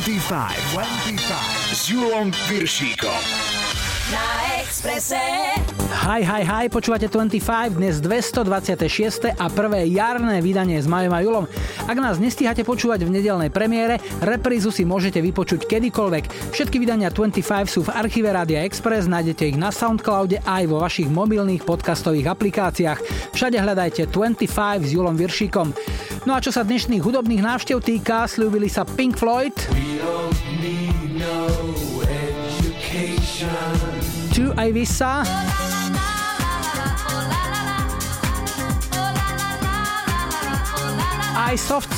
25, 25 s Julom Piršíkom. Na Exprese. Hi, hi, hi, počúvate 25, dnes 226. a prvé jarné vydanie s Majom a Julom. Ak nás nestíhate počúvať v nedelnej premiére, reprízu si môžete vypočuť kedykoľvek. Všetky vydania 25 sú v archíve Rádia Express, nájdete ich na Soundcloude aj vo vašich mobilných podcastových aplikáciách. Všade hľadajte 25 s Julom Viršíkom. No a čo sa dnešných hudobných návštev týka, slúbili sa Pink Floyd, Tu Ivisa, aj Soft.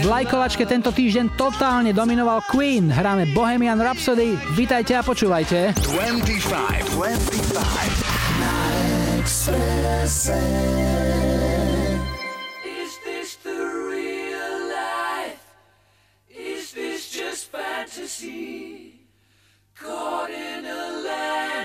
V lajkovačke tento týždeň totálne dominoval Queen. Hráme Bohemian Rhapsody. Vítajte a počúvajte. 25, 25. Is this the real life? Is this just fantasy? Caught in a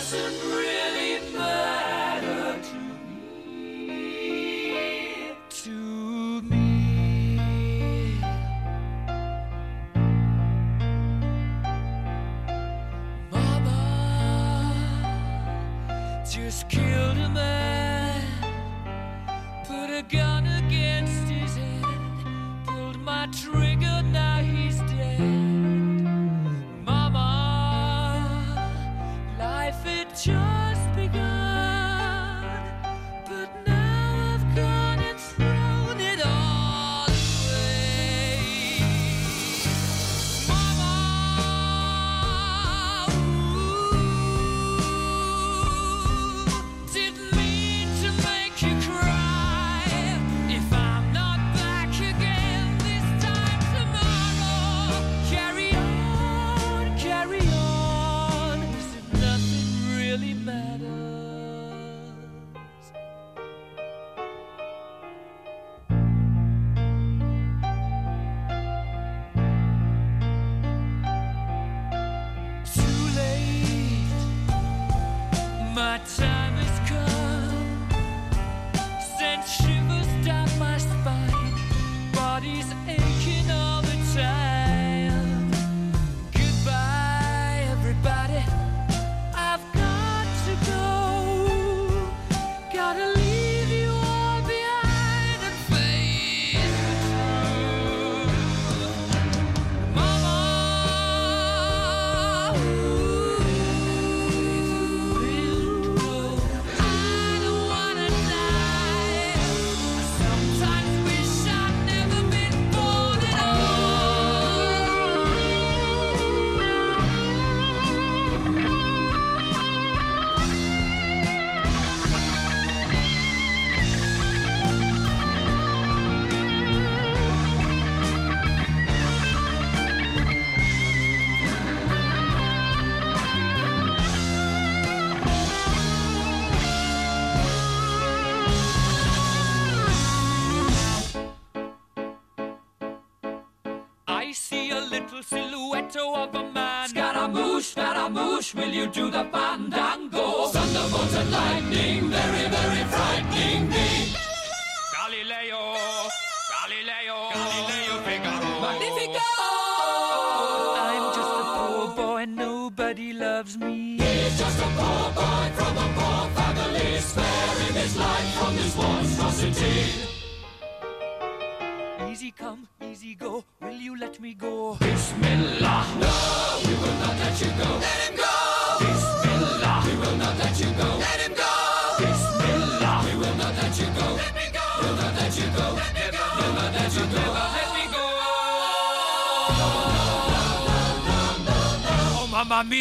Doesn't really matter to me. To me. Mama just killed a man, put a gun against his head, pulled my trigger, bodies Will you do the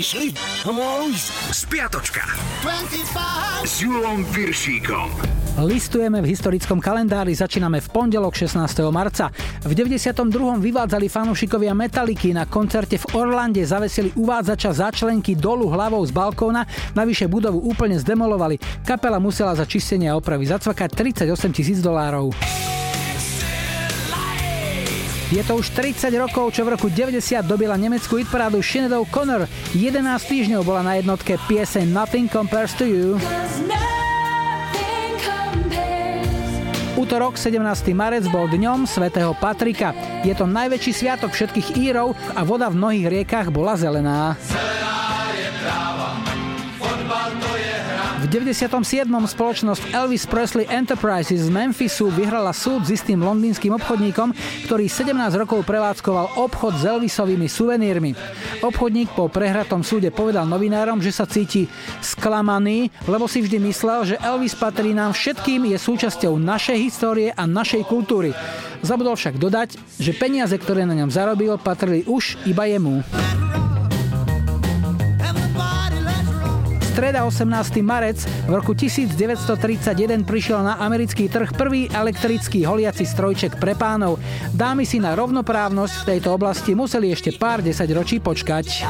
Išli? Spiatočka. 25. S Julom Viršíkom. Listujeme v historickom kalendári, začíname v pondelok 16. marca. V 92. vyvádzali fanúšikovia Metaliky na koncerte v Orlande, zavesili uvádzača začlenky dolu hlavou z balkóna, navyše budovu úplne zdemolovali. Kapela musela za čistenie a opravy zacvakať 38 tisíc dolárov. Je to už 30 rokov, čo v roku 90 dobila nemeckú hitparádu Sinead O'Connor. 11 týždňov bola na jednotke pieseň Nothing Compares to You. Útorok 17. marec bol dňom svätého Patrika. Je to najväčší sviatok všetkých Írov a voda v mnohých riekach bola zelená. V 97. spoločnosť Elvis Presley Enterprises z Memphisu vyhrala súd s istým londýnskym obchodníkom, ktorý 17 rokov prevádzkoval obchod s Elvisovými suvenírmi. Obchodník po prehratom súde povedal novinárom, že sa cíti sklamaný, lebo si vždy myslel, že Elvis patrí nám všetkým, je súčasťou našej histórie a našej kultúry. Zabudol však dodať, že peniaze, ktoré na ňom zarobil, patrili už iba jemu. Streda 18. marec v roku 1931 prišiel na americký trh prvý elektrický holiaci strojček pre pánov. Dámy si na rovnoprávnosť v tejto oblasti museli ešte pár desať ročí počkať.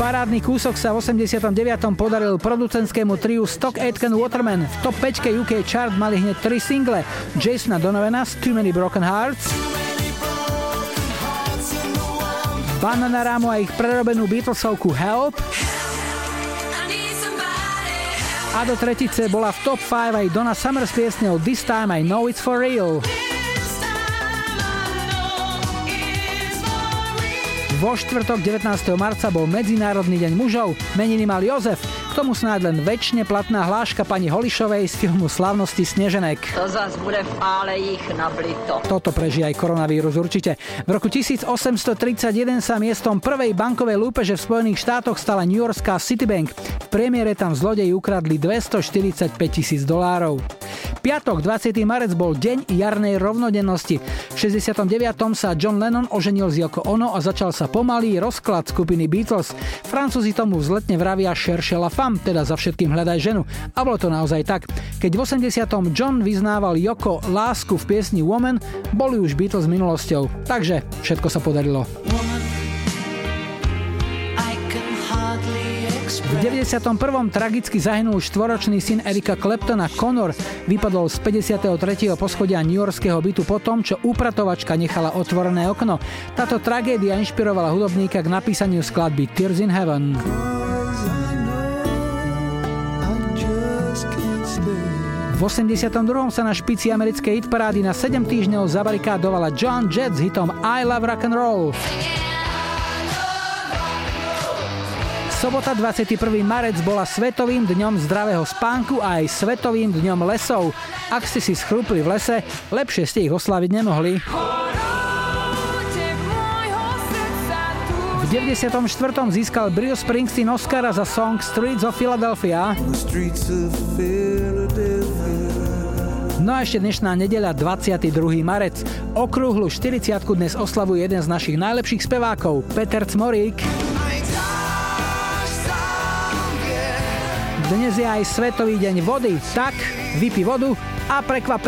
Parádny kúsok sa v 89. podaril producentskému triu Stock Aitken Waterman. V top 5 UK chart mali hneď tri single. Jasona Donovana z Too Many Broken Hearts, Bananaramo a ich prerobenú Beatlesovku Help a do tretice bola v top 5 aj Donna Summer s piesňou This Time I Know It's For Real. Vo štvrtok 19. marca bol Medzinárodný deň mužov, meniny mal Jozef, k tomu snáď len väčšine platná hláška pani Holišovej z filmu Slavnosti Sneženek. To zas bude v álejích nablito. Toto prežije aj koronavírus určite. V roku 1831 sa miestom prvej bankovej lúpeže v Spojených štátoch stala New Yorkská Citibank. V priemiere tam zlodeji ukradli 245 tisíc dolárov. Piatok, 20. marec bol deň jarnej rovnodennosti. V 69. sa John Lennon oženil z Yoko Ono a začal sa pomalý rozklad skupiny Beatles. Francúzi tomu vzletne vravia cherche femme, teda za všetkým hľadaj ženu. A bolo to naozaj tak. Keď v 80. John vyznával Yoko lásku v piesni Woman, boli už Beatles minulosťou. Takže všetko sa podarilo. V 91. tragicky zahynul štvoročný syn Erika Claptona Connor. Vypadol z 53. poschodia New Yorkského bytu po tom, čo upratovačka nechala otvorené okno. Táto tragédia inšpirovala hudobníka k napísaniu skladby Tears in Heaven. V 82. sa na špici americkej hitparády na 7 týždňov zabarikádovala John Jett s hitom I Love Rock and Roll. Sobota 21. marec bola Svetovým dňom zdravého spánku a aj Svetovým dňom lesov. Ak ste si schrupli v lese, lepšie ste ich oslaviť nemohli. V 94. získal Bruce Springsteen Oscara za song Streets of Philadelphia. No a ešte dnešná nedeľa 22. marec. Okrúhlu 40 dnes oslavuje jeden z našich najlepších spevákov, Peter Cmorík. Dnes je aj Svetový deň vody, tak vypi vodu a prekvap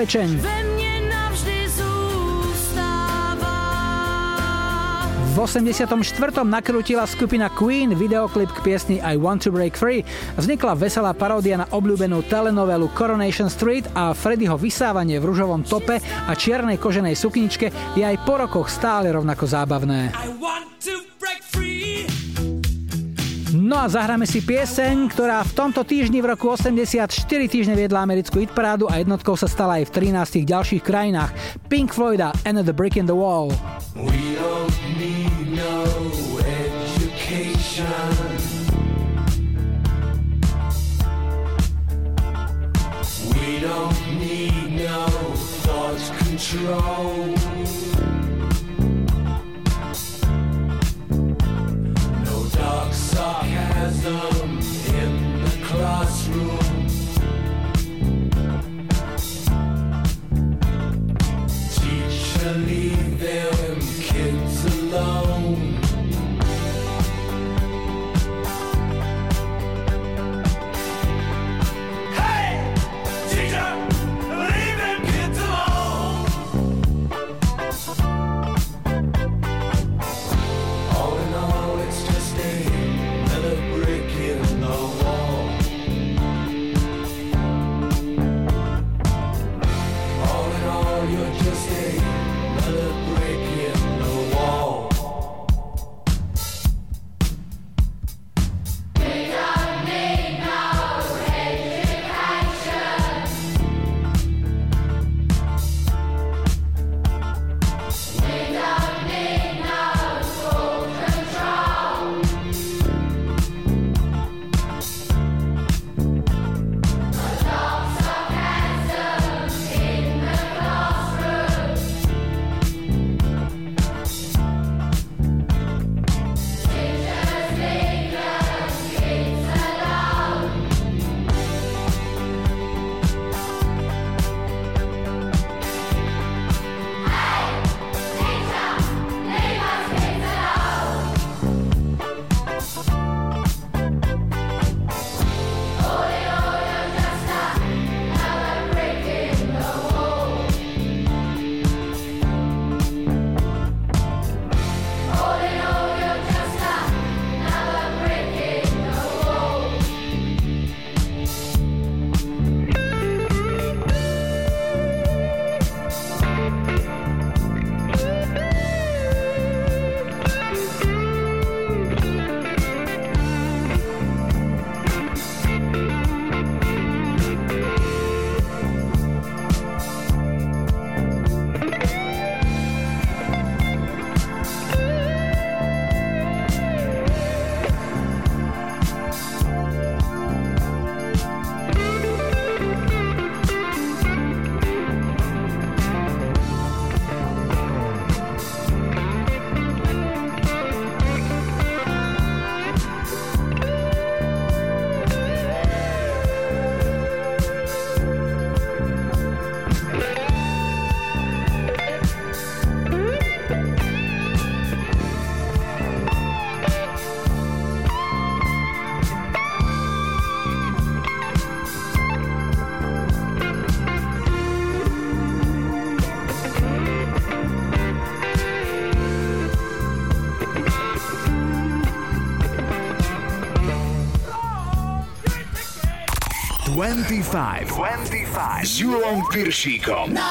V 84. nakrútila skupina Queen videoklip k piesni I Want to Break Free. Vznikla veselá paródia na obľúbenú telenovelu Coronation Street a Freddyho vysávanie v ružovom tope a čiernej koženej sukničke je aj po rokoch stále rovnako zábavné. I want to. No a zahráme si pieseň, ktorá v tomto týždni v roku 84 týždne viedla americkú hitparádu a jednotkou sa stala aj v 13 ďalších krajinách. Pink Floyda Another Brick in the Wall. We don't need no education. We don't need no thought control. Sarcasm in the classroom. Teacher, 25. 25. Z Jurą Pirsziką. Na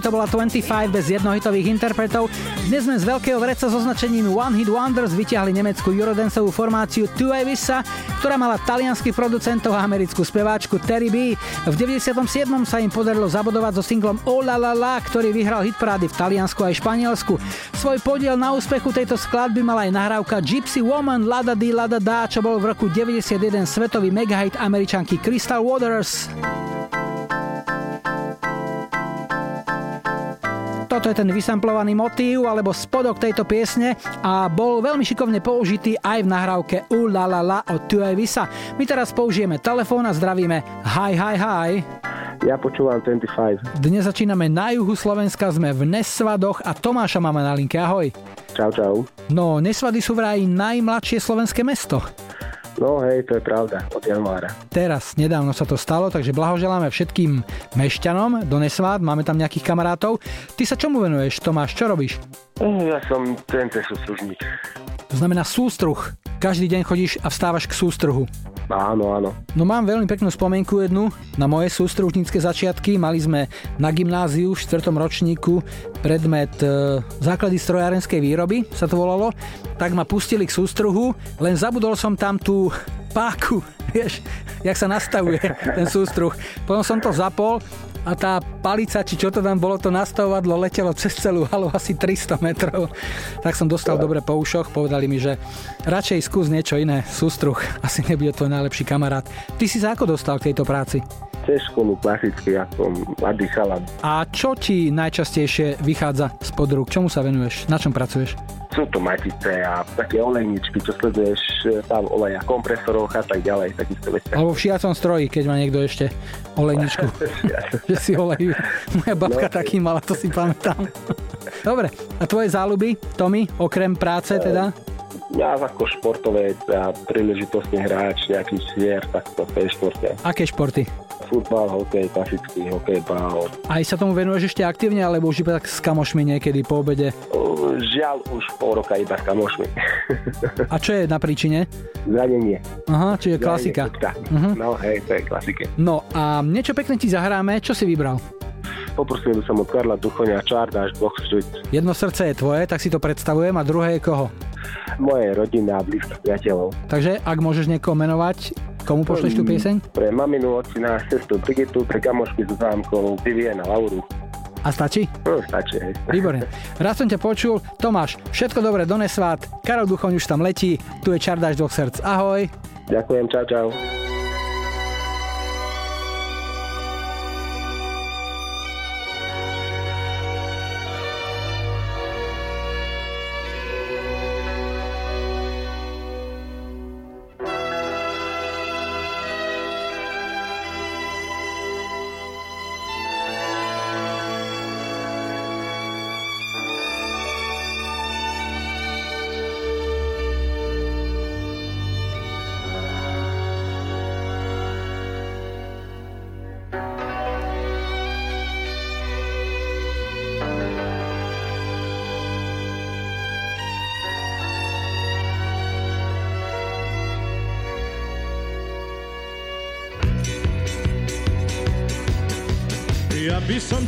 to bola 25 bez jednohitových interpretov. Dnes sme z veľkého vreca so značením One Hit Wonders vyťahli nemeckú eurodancovú formáciu Two Visa, ktorá mala talianských producentov a americkú speváčku Terry B. V 97. sa im podarilo zabodovať so singlom Oh La La La, ktorý vyhral hitparády v Taliansku aj Španielsku. Svoj podiel na úspechu tejto skladby mala aj nahrávka Gypsy Woman Lada Di Lada Da, čo bol v roku 91 svetový megahit američanky Crystal Waters. Toto je ten vysamplovaný motív alebo spodok tejto piesne a bol veľmi šikovne použitý aj v nahrávke U la la la od Tue Visa. My teraz použijeme telefón a zdravíme hi hi hi. Ja počúvam 25. Dnes začíname na juhu Slovenska, sme v Nesvadoch a Tomáša máme na linke. Ahoj. Čau, čau. No, Nesvady sú vraj najmladšie slovenské mesto. No hej, to je pravda, od januára. Teraz, nedávno sa to stalo, takže blahoželáme všetkým mešťanom do Nesvád, máme tam nejakých kamarátov. Ty sa čomu venuješ, Tomáš, čo robíš? Eh, ja som CNC sústružník. To znamená sústruh. Každý deň chodíš a vstávaš k sústruhu. Áno, áno. No mám veľmi peknú spomienku jednu na moje sústružnícke začiatky. Mali sme na gymnáziu v 4. ročníku predmet e, základy strojárenskej výroby, sa to volalo. Tak ma pustili k sústruhu, len zabudol som tam tú páku, vieš, jak sa nastavuje ten sústruh. Potom som to zapol a tá palica, či čo to tam bolo, to nastavovadlo letelo cez celú halu asi 300 metrov. Tak som dostal dobre po ušoch, povedali mi, že radšej skús niečo iné, sústruh, asi nebude tvoj najlepší kamarát. Ty si sa ako dostal k tejto práci? Cez školu klasicky ako mladý chalan. A čo ti najčastejšie vychádza z podrúk? Čomu sa venuješ? Na čom pracuješ? Sú to matice a také olejničky, čo sleduješ e, tam oleja kompresorov a tak ďalej, takisto veci. Alebo v šiacom stroji, keď má niekto ešte olejničku. že si olejú. Moja babka no, taký mala, to si pamätám. Dobre, a tvoje záľuby, Tomi, okrem práce teda? Ja ako športovec a príležitostný hráč nejakých hier, tak to je športe. Aké športy? Futbal, hokej, klasický hokej, bál. Aj sa tomu venuješ ešte aktívne, alebo už iba tak s kamošmi niekedy po obede? Žiaľ, už pol roka iba s kamošmi. A čo je na príčine? Zranenie. Aha, čiže klasika. Uh-huh. No hej, to je klasika. No a niečo pekné ti zahráme, čo si vybral? Poprosil by som od Karla Duchoňa Čardáš Box Street. Jedno srdce je tvoje, tak si to predstavujem a druhé je koho? Moje rodina a blízkych priateľov. Takže ak môžeš niekoho menovať, komu pošleš tú pieseň? Pre maminu, ocina, sestru Brigitu, pre kamošky s zámkou, Viviana, Lauru. A stačí? No, stačí. Výborne. Raz som ťa počul. Tomáš, všetko dobré do Nesvát. Karol Duchoň už tam letí. Tu je Čardáš dvoch srdc. Ahoj. Ďakujem, čau, čau.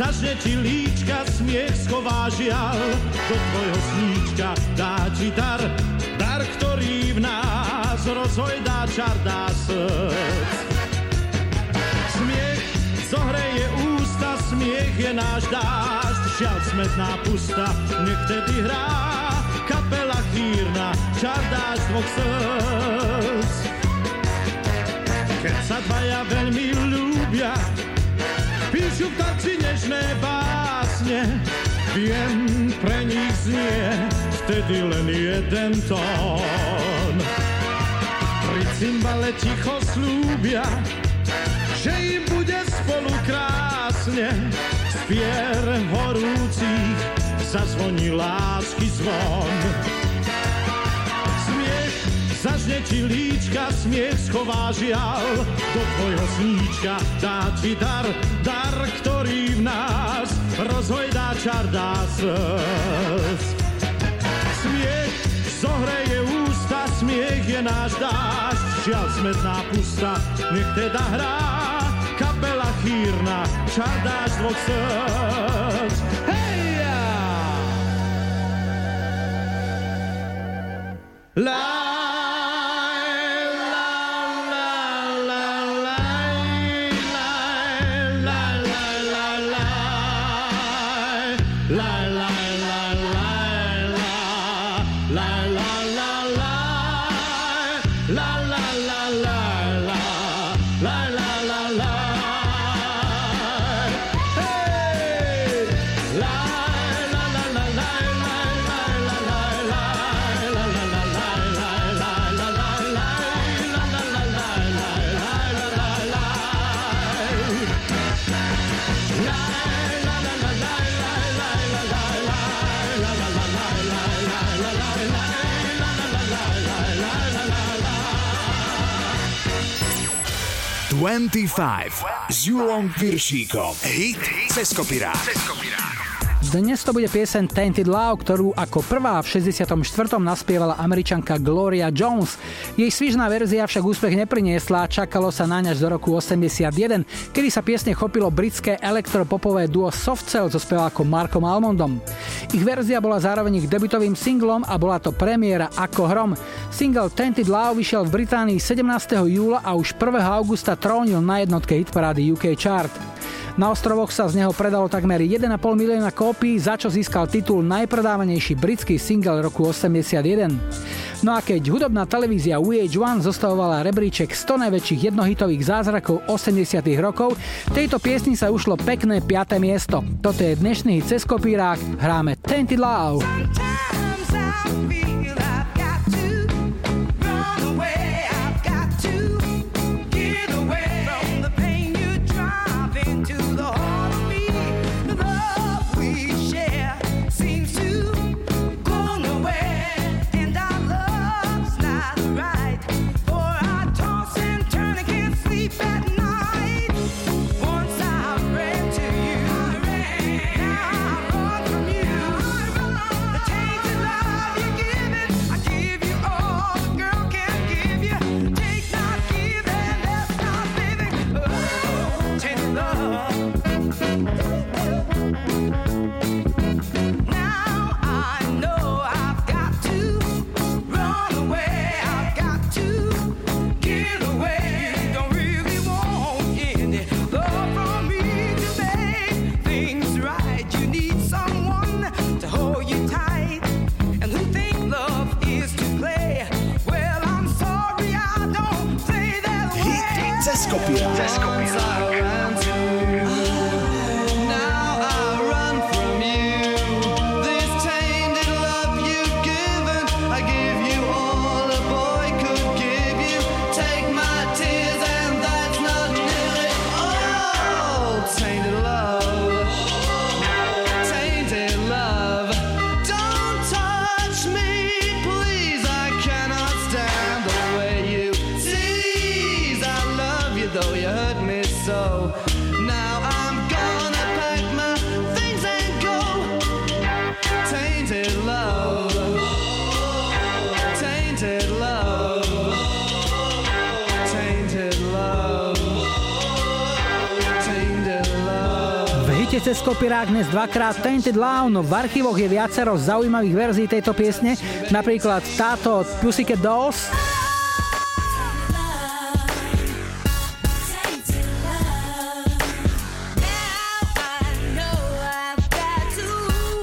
Zažne ti líčka, smiech schová žial, do tvojho sníčka dá ti dar, dar, ktorý v nás rozhojdá čar dá srdc. Smiech zohreje ústa, smiech je náš dážď, žiaľ smetná pusta, nech tedy hrá kapela chýrna, čar dáš dvoch srdc. Keď sa dvaja veľmi ľúbia, píšu v tanci nežné básne, viem, pre nich znie vtedy len jeden tón. Pri cymbale ticho slúbia, že im bude spolu krásne, spier horúcich zazvoní lásky zvon. Zažne ti líčka, smiech schová žial, do tvojho sníčka dá ti dar, dar, ktorý v nás rozhojdá čar dá slz. Smiech zohreje ústa, smiech je náš dážď, žiaľ smetná pusta, nech teda hrá kapela chýrna, čar dáš dvoch srdc. Hej! S Julom Piršíkom. Hit cez kopirát. Dnes to bude piesen Tainted Love, ktorú ako prvá v 64. naspievala američanka Gloria Jones. Jej svižná verzia však úspech nepriniesla, čakalo sa na ňaž do roku 81, kedy sa piesne chopilo britské elektropopové duo Soft Cell so spevákom Markom Almondom. Ich verzia bola zároveň ich debutovým singlom a bola to premiéra ako hrom. Single Tainted Love vyšiel v Británii 17. júla a už 1. augusta trónil na jednotke hitparády UK Chart. Na ostrovoch sa z neho predalo takmer 1,5 milióna kópií, za čo získal titul najpredávanejší britský single roku 81. No a keď hudobná televízia VH1 zostavovala rebríček 100 najväčších jednohitových zázrakov 80 rokov, tejto piesni sa ušlo pekné 5. miesto. Toto je dnešný cez kopírák, hráme Tainted Love. Dnes dvakrát Tainted Love, no v archívoch je viacero zaujímavých verzií tejto piesne, napríklad táto od Pussycat Dolls,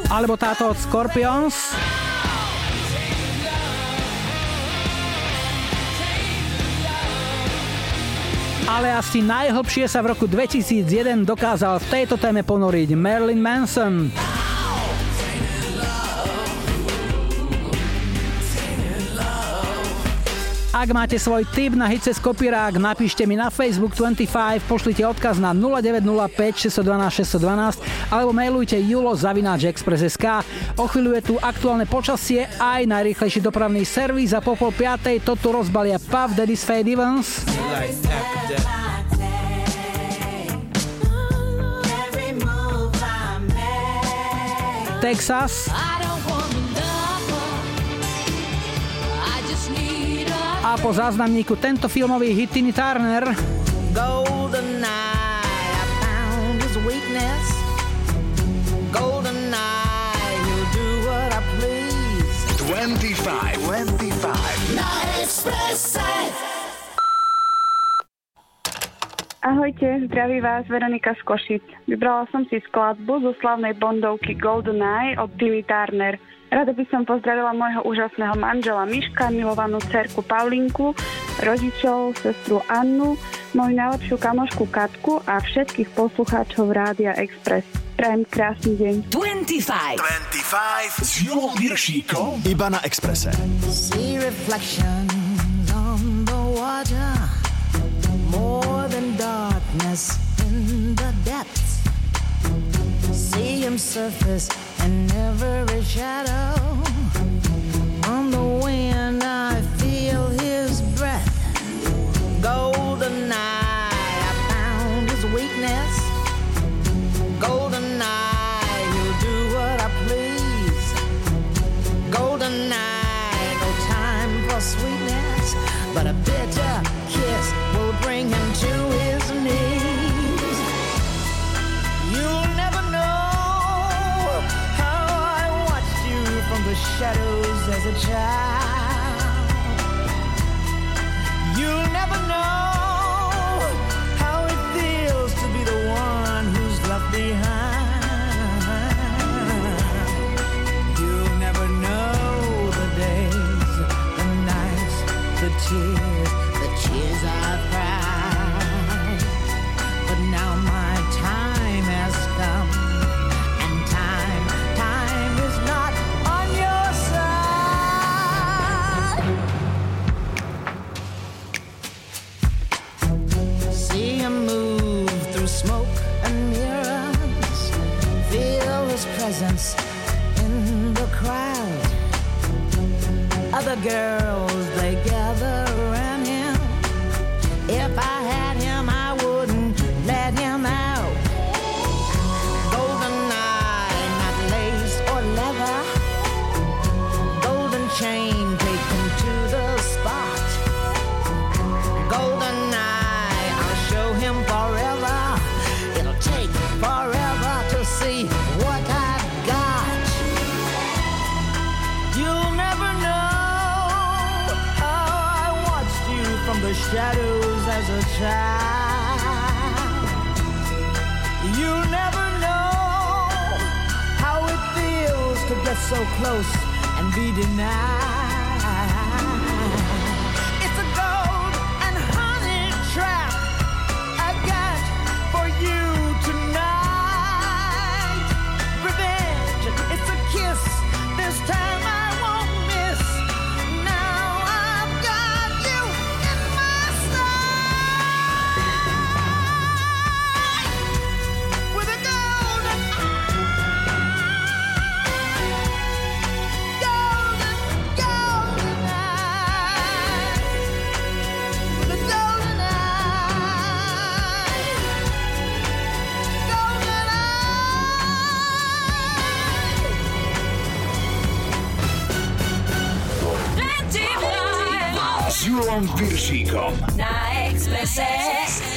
alebo táto od Scorpions. Ale asi najhlbšie sa v roku 2001 dokázal v tejto téme ponoriť Marilyn Manson. Ak máte svoj tip na hit cez kopírák, napíšte mi na Facebook 25, pošlite odkaz na 0905 612 612 alebo mailujte julo zavináč express.sk. O chvíľu je tu aktuálne počasie aj najrýchlejší dopravný servis a po pol piatej to tu rozbalia Puff Daddy's Fade Evans. Texas. A po záznamníku tento filmový hit Tiny Turner. Golden Golden eye, he'll do what I please. 25, 25. Na Expresse. Ahojte, zdraví vás Veronika z Košic. Vybrala som si skladbu zo slavnej bondovky Golden Eye od Timmy Turner. Rada by som pozdravila môjho úžasného manžela Miška, milovanú cerku Paulinku, rodičov, sestru Annu, moju najlepšiu kamošku Katku a všetkých poslucháčov Rádia Express. Prajem krásny deň. 25. 25 s Julom Viršíkom. Iba na Exprese. See reflections on the water More than darkness in the depths See him surface in every shadow. On the wind, I feel his breath. Golden eye, shadows as a child. So close and be denied. Julom Viršíkom. Na Expresse.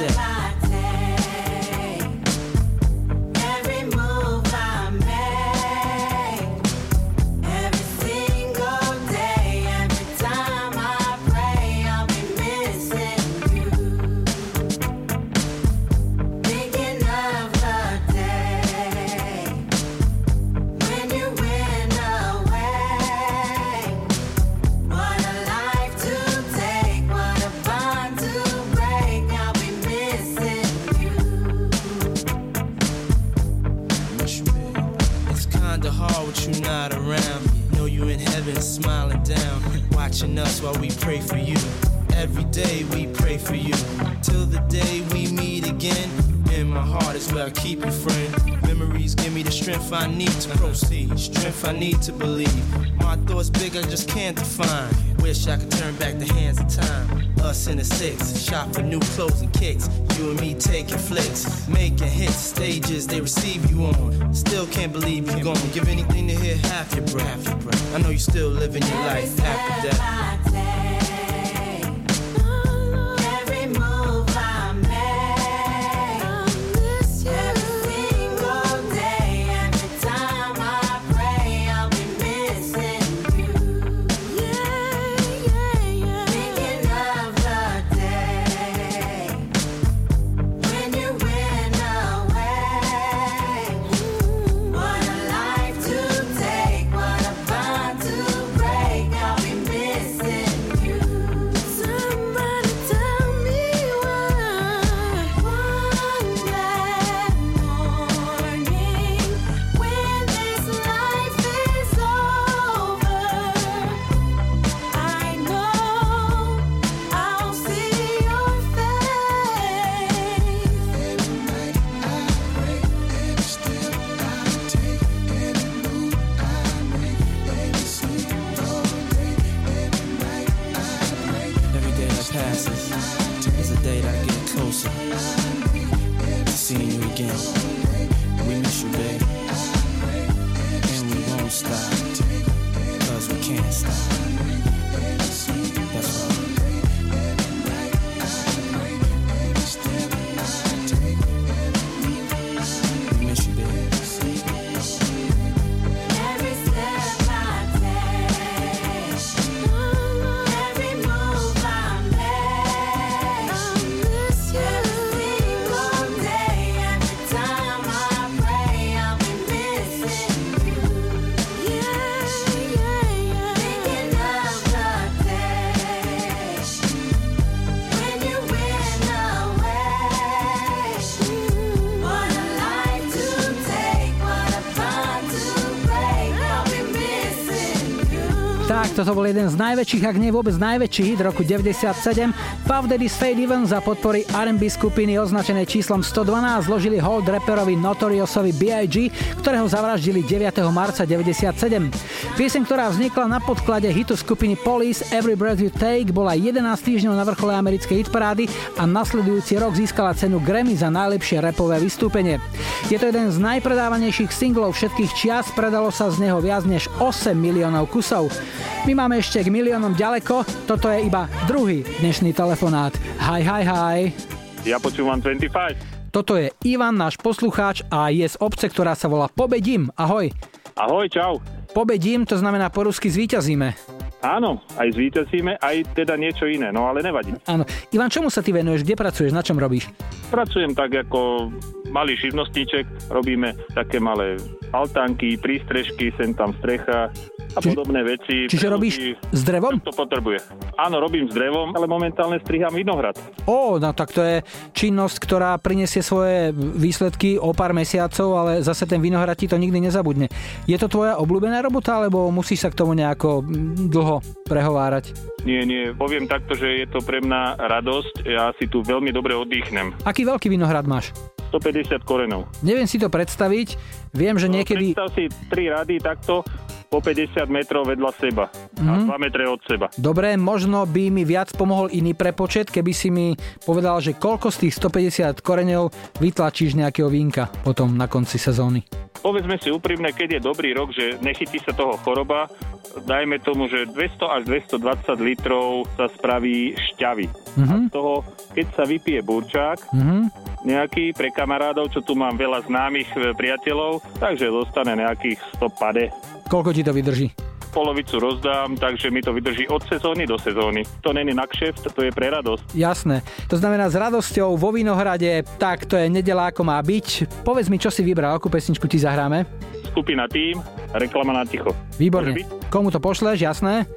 closing kicks. You and me taking flicks, making hits, stages they receive you on. Still can't believe you gone. Give anything to hear half your breath. I know you still living your life after death. Toto bol jeden z najväčších, ak nie vôbec najväčší hit roku 97. Puff Daddy's Fade Even za podpory R&B skupiny označenej číslom 112 zložili hold rapperovi Notoriousovi B.I.G., ktorého zavraždili 9. marca 97. Pieseň, ktorá vznikla na podklade hitu skupiny Police Every Breath You Take, bola 11 týždňov na vrchole americkej hitparády a nasledujúci rok získala cenu Grammy za najlepšie repové vystúpenie. Je to jeden z najpredávanejších singlov všetkých čias, predalo sa z neho viac než 8 miliónov kusov. My máme ešte k miliónom ďaleko, toto je iba druhý dnešný telefonát. Hi, hi, hi. Ja počúvam 25. Toto je Ivan, náš poslucháč a je z obce, ktorá sa volá Pobedim. Ahoj. Ahoj, čau. Pobedím, to znamená po rusky zvíťazíme. Áno, aj zvíťazíme, aj teda niečo iné, no ale nevadí. Áno. Ivan, čomu sa ty venuješ? Kde pracuješ? Na čom robíš? Pracujem tak ako malý živnostníček, robíme také malé altánky, prístrežky, sem tam strecha a Čiže- podobné veci. čiže pre robíš s drevom? To potrebuje. Áno, robím s drevom, ale momentálne striham vinohrad. Ó, no tak to je činnosť, ktorá prinesie svoje výsledky o pár mesiacov, ale zase ten vinohrad ti to nikdy nezabudne. Je to tvoja obľúbená robota, alebo musíš sa k tomu nejako mm, dlho prehovárať? Nie, nie, poviem takto, že je to pre mňa radosť, ja si tu veľmi dobre oddychnem. Aký veľký vinohrad máš? 150 korenov. Neviem si to predstaviť. Viem, že niekedy... Predstav si tri rady takto po 50 metrov vedľa seba Mhm. a 2 metre od seba. Dobre, možno by mi viac pomohol iný prepočet, keby si mi povedal, že koľko z tých 150 koreňov vytlačíš nejakého vínka potom na konci sezóny. Povedzme si úprimne, keď je dobrý rok, že nechytí sa toho choroba, dajme tomu, že 200 až 220 litrov sa spraví šťavy. Mhm. A z toho, keď sa vypije burčák, Mhm. nejaký pre kamarádov, čo tu mám veľa známych e, priateľov, takže zostane nejakých 100 pade. Koľko ti to vydrží? Polovicu rozdám, takže mi to vydrží od sezóny do sezóny. To není na kšeft, to je pre radosť. Jasné. To znamená s radosťou vo Vinohrade, tak to je nedela ako má byť. Povedz mi, čo si vybral, akú pesničku ti zahráme? Skupina tým, reklama na ticho. Výborne. Komu to pošleš, jasné?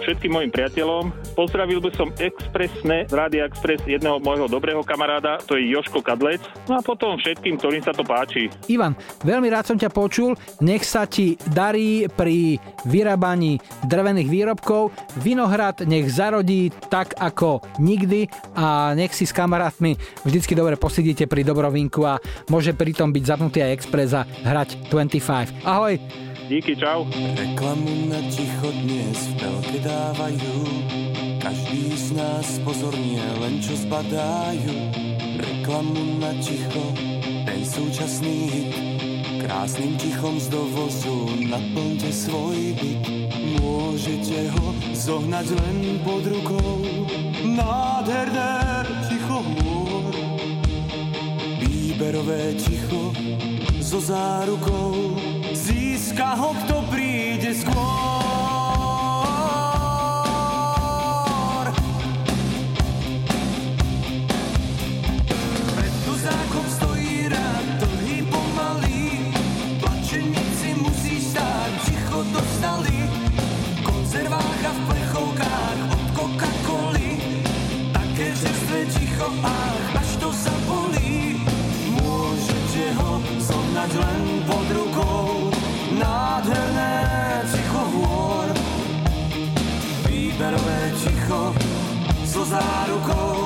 Všetkým mojim priateľom. Pozdravil by som expresne z Rádia Express jedného môjho dobrého kamaráda, to je Joško Kadlec. No a potom všetkým, ktorým sa to páči. Ivan, veľmi rád som ťa počul. Nech sa ti darí pri vyrábaní drevených výrobkov. Vinohrad nech zarodí tak ako nikdy a nech si s kamarátmi vždycky dobre posedíte pri dobrovinku a môže pritom byť zapnutý aj Express a hrať 25. Ahoj! Díky, čau. Reklamu na ticho dnes v telke dávajú. Každý z nás pozorne len čo zbadajú Reklamu na ticho, ten súčasný hit. Krásnym tichom z dovozu naplňte svoj byt. Môžete ho zohnať len pod rukou. Nádherné ticho hôr Výberové ticho so zárukou. Získa ho, kto príde skôr. Pred tuzákom stojí rád, dlhý pomalý. Plačeníci musí stáť, ticho dostali. V konzervách a v plechovkách od Coca-Coly. Také čerstvé ticho, ach, zohnať len pod rukou Nádherné ticho hôr. Výberové ticho so zárukou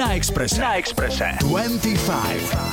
na Exprese. Na Exprese. 25.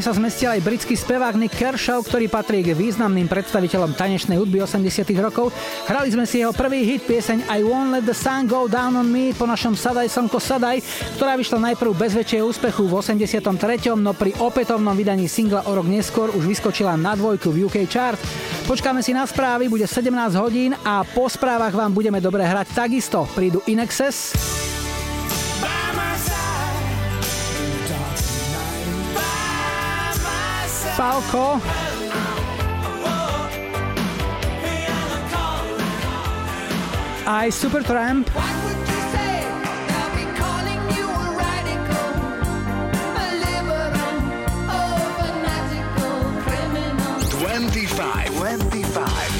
Sa zmestil aj britský spevák Nick Kershaw, ktorý patrí k významným predstaviteľom tanečnej hudby 80 rokov. Hrali sme si jeho prvý hit pieseň I Won't Let The Sun Go Down On Me po našom Sadaj Slnko Sadaj, ktorá vyšla najprv bez väčšieho úspechu v 83. no pri opätovnom vydaní singla o rok neskôr už vyskočila na dvojku v UK chart. Počkáme si na správy, bude 17 hodín a po správach vám budeme dobre hrať takisto. Prídu In Falco, aj Supertramp, Twenty-five. Twenty-five.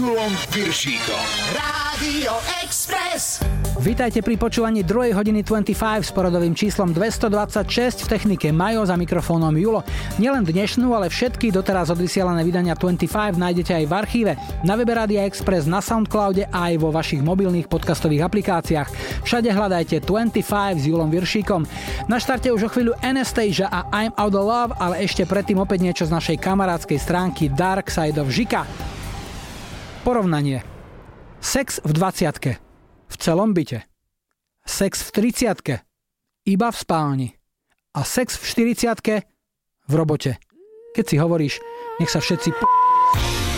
Julom Viršíkom. Rádio Express. Vítajte pri počúvaní 2. hodiny 25 s poradovým číslom 226 v technike Majo za mikrofónom Julo. Nielen dnešnú, ale všetky doteraz odvysielané vydania 25 nájdete aj v archíve, na webe Rádia Express, na Soundcloude a aj vo vašich mobilných podcastových aplikáciách. Všade hľadajte 25 s Julom Viršíkom. Na štarte už o chvíľu Anastasia a I'm Out of Love, ale ešte predtým opäť niečo z našej kamarádskej stránky Dark Side of Žika. Porovnanie. Sex v 20 v celom byte. Sex v 30 iba v spálni. A sex v 40 v robote. Keď si hovoríš, nech sa všetci p-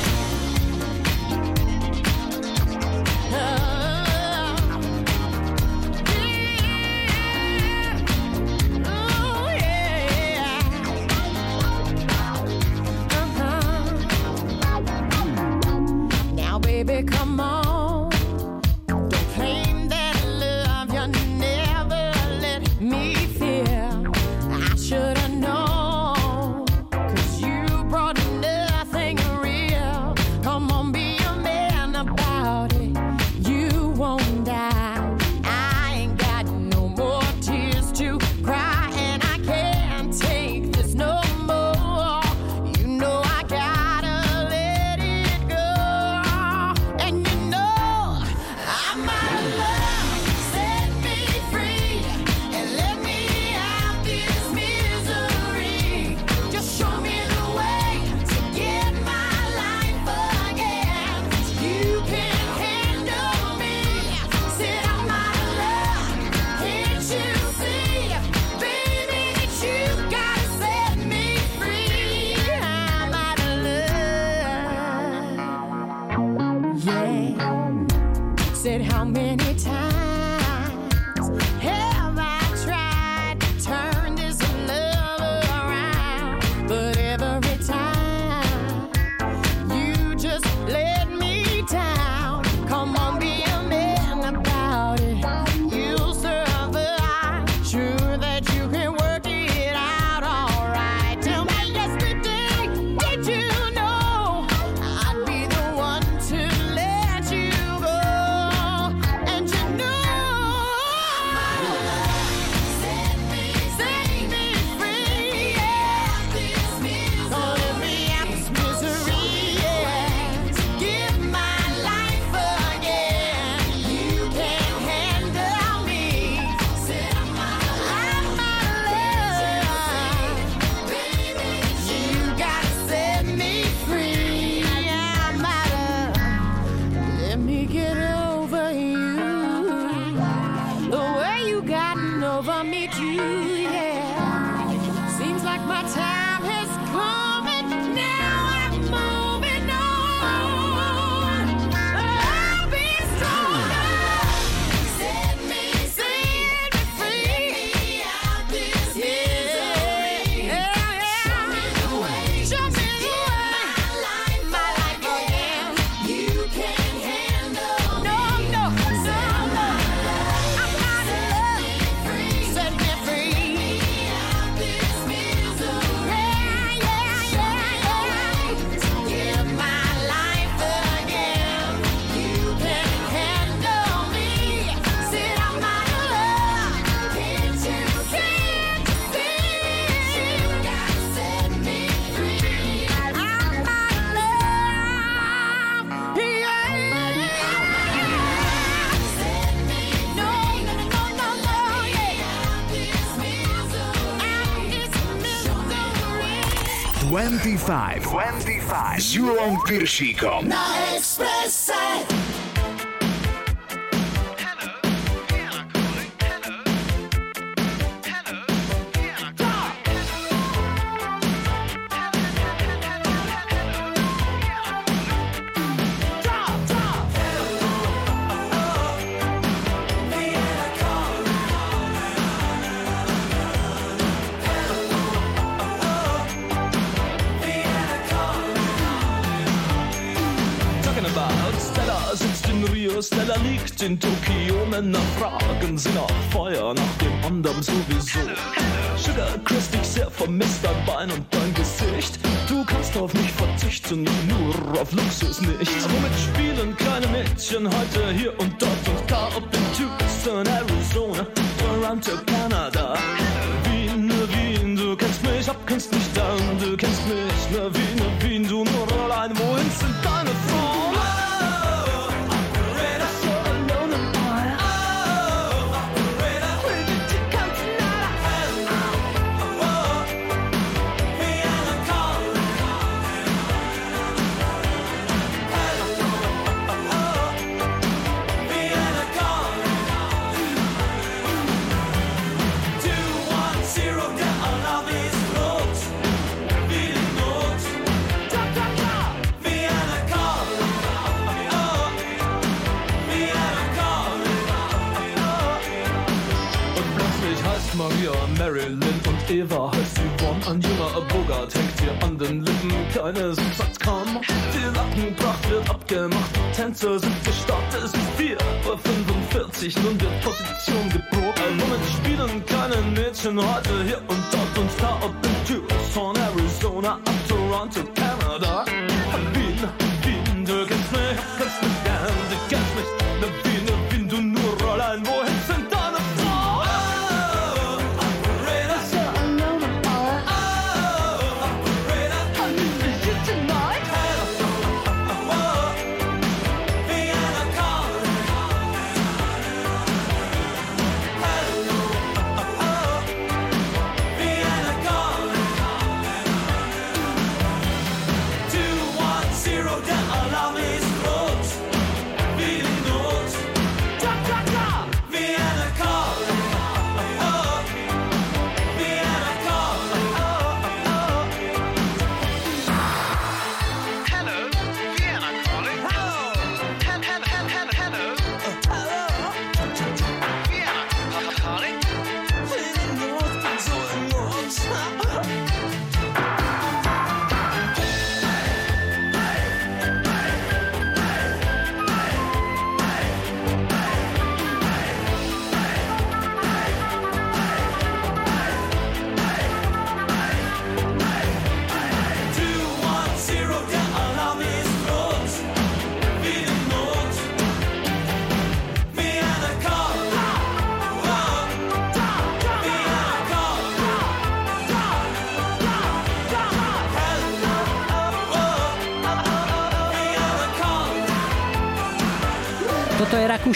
25. 25. S Júlom Piršíkom. Na Expresse. Licht in Tokio, Männer fragen sie nach Feuer, nach dem anderen sowieso. Sugar Chris, dich sehr vermisst, dein Bein und dein Gesicht. Du kannst auf mich verzichten, nur auf Luxus nicht. Womit spielen kleine Mädchen heute hier und dort Eva heißt sie, born ein junger Bogart, hängt ihr an den Lippen, keines Satz kam. Die Lackenpracht wird abgemacht, Tänzer sind gestartet, es ist 4 Uhr 45, nun wird Position geprobt. Ein Moment spielen keine Mädchen heute hier und dort und da, ob in Tucson, Arizona, ab Toronto, Kanada.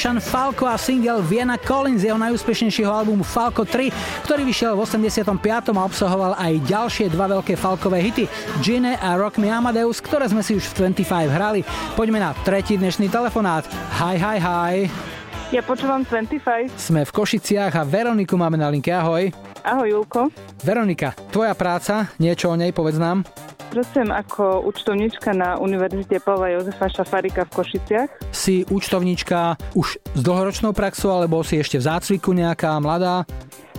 Rakúšan Falco a single Vienna Collins jeho najúspešnejšieho albumu Falco 3, ktorý vyšiel v 85. a obsahoval aj ďalšie dva veľké Falkové hity Gine a Rock Me Amadeus, ktoré sme si už v 25 hrali. Poďme na tretí dnešný telefonát. Hi, hi, hi. Ja počúvam 25. Sme v Košiciach a Veroniku máme na linke. Ahoj. Ahoj, Julko. Veronika, tvoja práca, niečo o nej povedz nám. Pracujem ako účtovníčka na Univerzite Pavla Jozefa Šafárika v Košiciach. Si účtovníčka už s dlhoročnou praxou, alebo si ešte v zácviku nejaká mladá?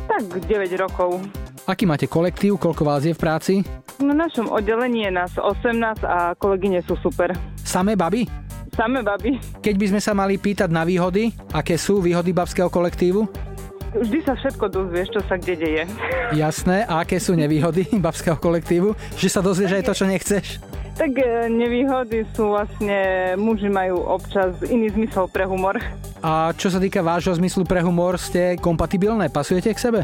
Tak 9 rokov. Aký máte kolektív, koľko vás je v práci? Na našom oddelení je nás 18 a kolegyne sú super. Samé baby? Samé baby. Keď by sme sa mali pýtať na výhody, aké sú výhody babského kolektívu? Vždy sa všetko dozvieš, čo sa kde deje. Jasné, a aké sú nevýhody babského kolektívu? Že sa dozvieš aj to, čo nechceš? Tak e, nevýhody sú vlastne, muži majú občas iný zmysel pre humor. A čo sa týka vášho zmyslu pre humor, ste kompatibilné? Pasujete k sebe?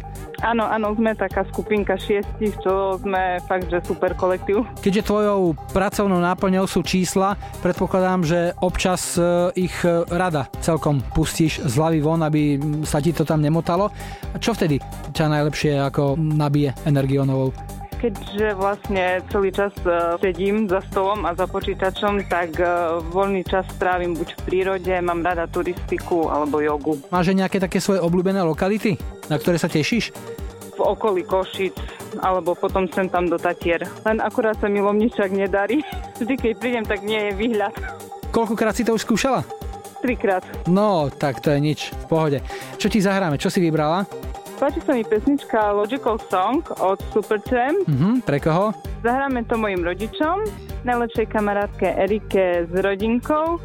Áno, áno, sme taká skupinka šiestich, čo sme fakt, že super kolektív. Keďže tvojou pracovnou náplňou sú čísla, predpokladám, že občas e, ich e, rada celkom pustíš z hlavy von, aby sa ti to tam nemotalo. A čo vtedy ťa najlepšie ako nabije energionovou? Keďže vlastne celý čas e, sedím za stolom a za počítačom, tak e, voľný čas strávim buď v prírode, mám rada turistiku alebo jogu. Máš aj nejaké také svoje obľúbené lokality, na ktoré sa tešíš? V okolí Košic alebo potom sem tam do Tatier. Len akurát sa mi Lomničak nedarí. Vždy, keď prídem, tak nie je výhľad. Koľkokrát si to už skúšala? Trikrát. No, tak to je nič, v pohode. Čo ti zahráme? Čo si vybrala? Páči sa mi pesnička Logical Song od Supertramp. Mhm, pre koho? Zahráme to mojim rodičom, najlepšej kamarátke Erike s rodinkou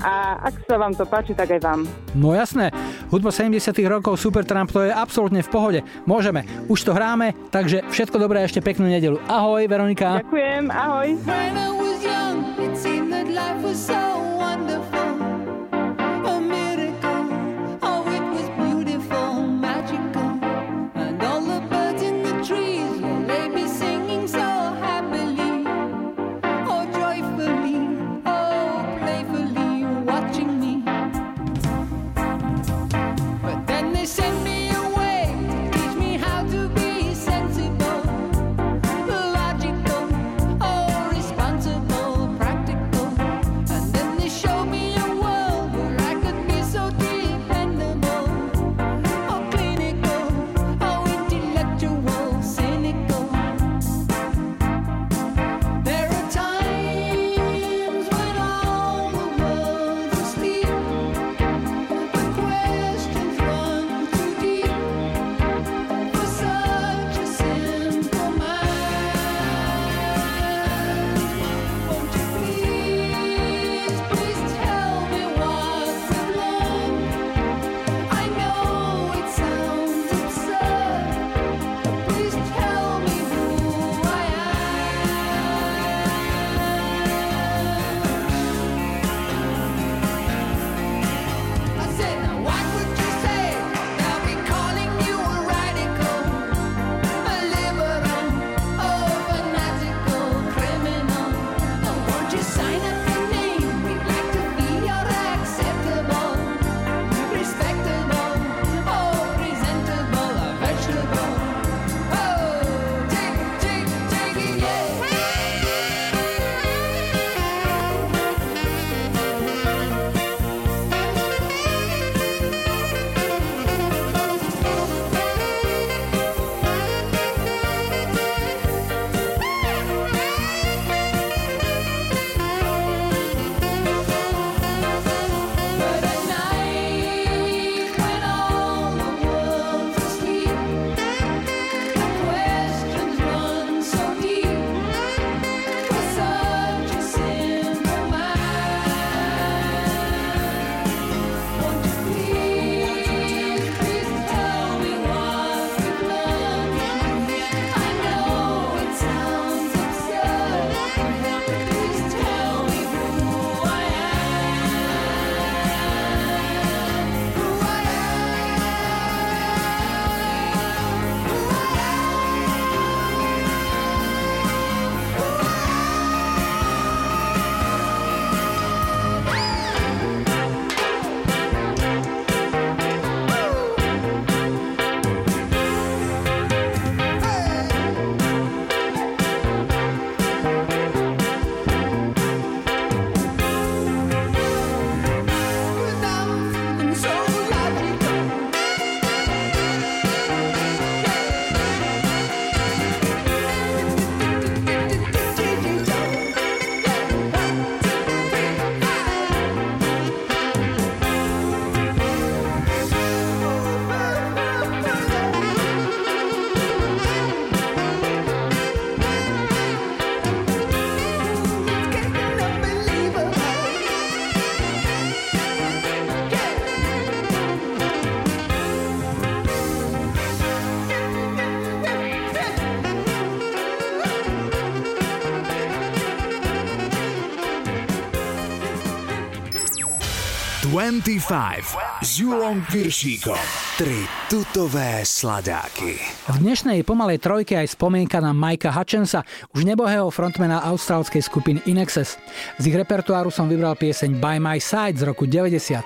a ak sa vám to páči, tak aj vám. No jasné, hudba 70 rokov Supertramp to je absolútne v pohode. Môžeme, už to hráme, takže všetko dobré a ešte peknú nedelu. Ahoj, Veronika. Ďakujem, ahoj. When I was young, it seemed that life was so 25 s Julom Piršíkom. Tri tutové sladáky. V dnešnej pomalej trojke aj spomienka na Mikea Hutchensa, už nebohého frontmana austrálskej skupiny Inexes. Z ich repertoáru som vybral pieseň By My Side z roku 90.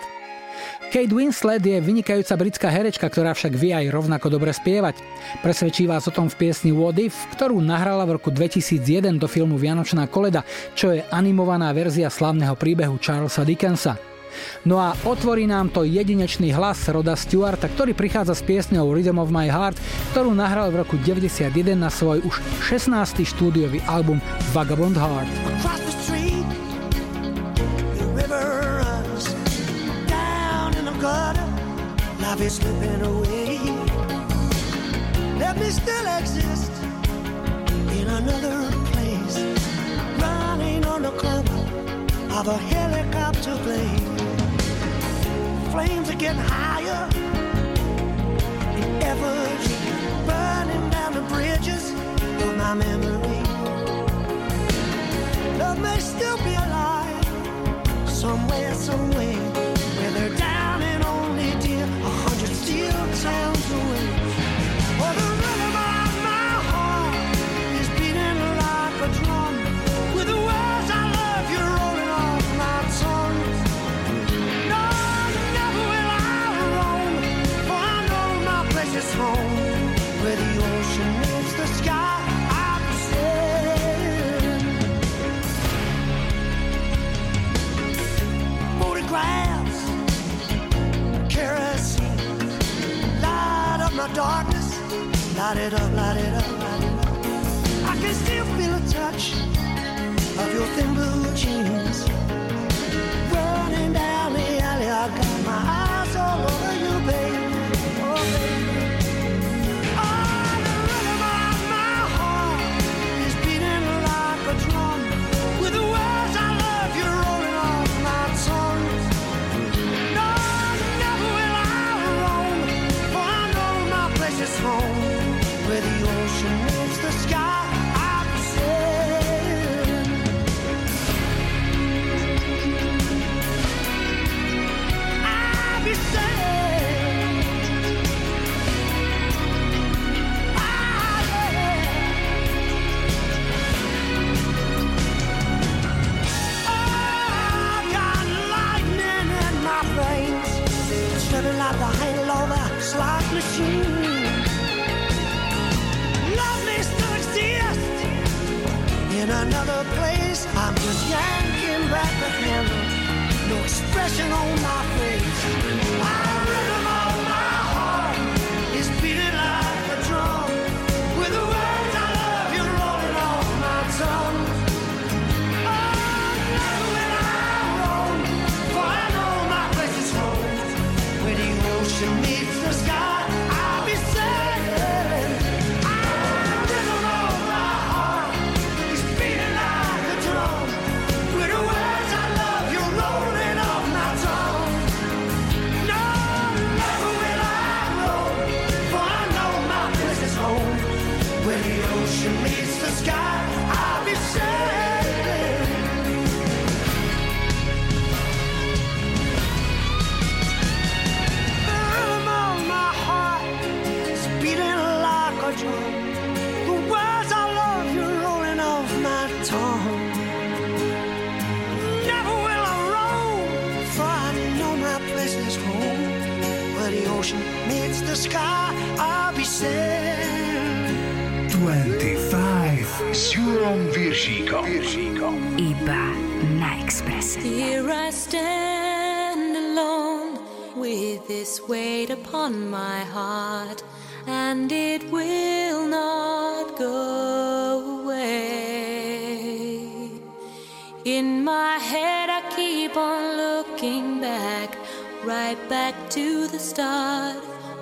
Kate Winslet je vynikajúca britská herečka, ktorá však vie aj rovnako dobre spievať. Presvedčí vás o tom v piesni What If, ktorú nahrala v roku 2001 do filmu Vianočná koleda, čo je animovaná verzia slavného príbehu Charlesa Dickensa. No a otvorí nám to jedinečný hlas Roda Stewarta, ktorý prichádza s piesňou Rhythm of My Heart, ktorú nahral v roku 91 na svoj už 16. štúdiový album Vagabond Heart. Life is slipping away. Let me still exist in another place, running on the cover of a helicopter plane. Flames are getting higher in efforts, burning down the bridges of my memory. Love may still be alive somewhere, somewhere, where they're down and only dear a hundred steel towns away. Darkness, light it up, light it up, light it up. I can still feel a touch of your thin blue jeans running down the alley. I got my eyes all over you, in another place. I'm just yanking back the handle, no expression on my face. My rhythm this weight upon my heart, and it will not go away. In my head, I keep on looking back, right back to the start,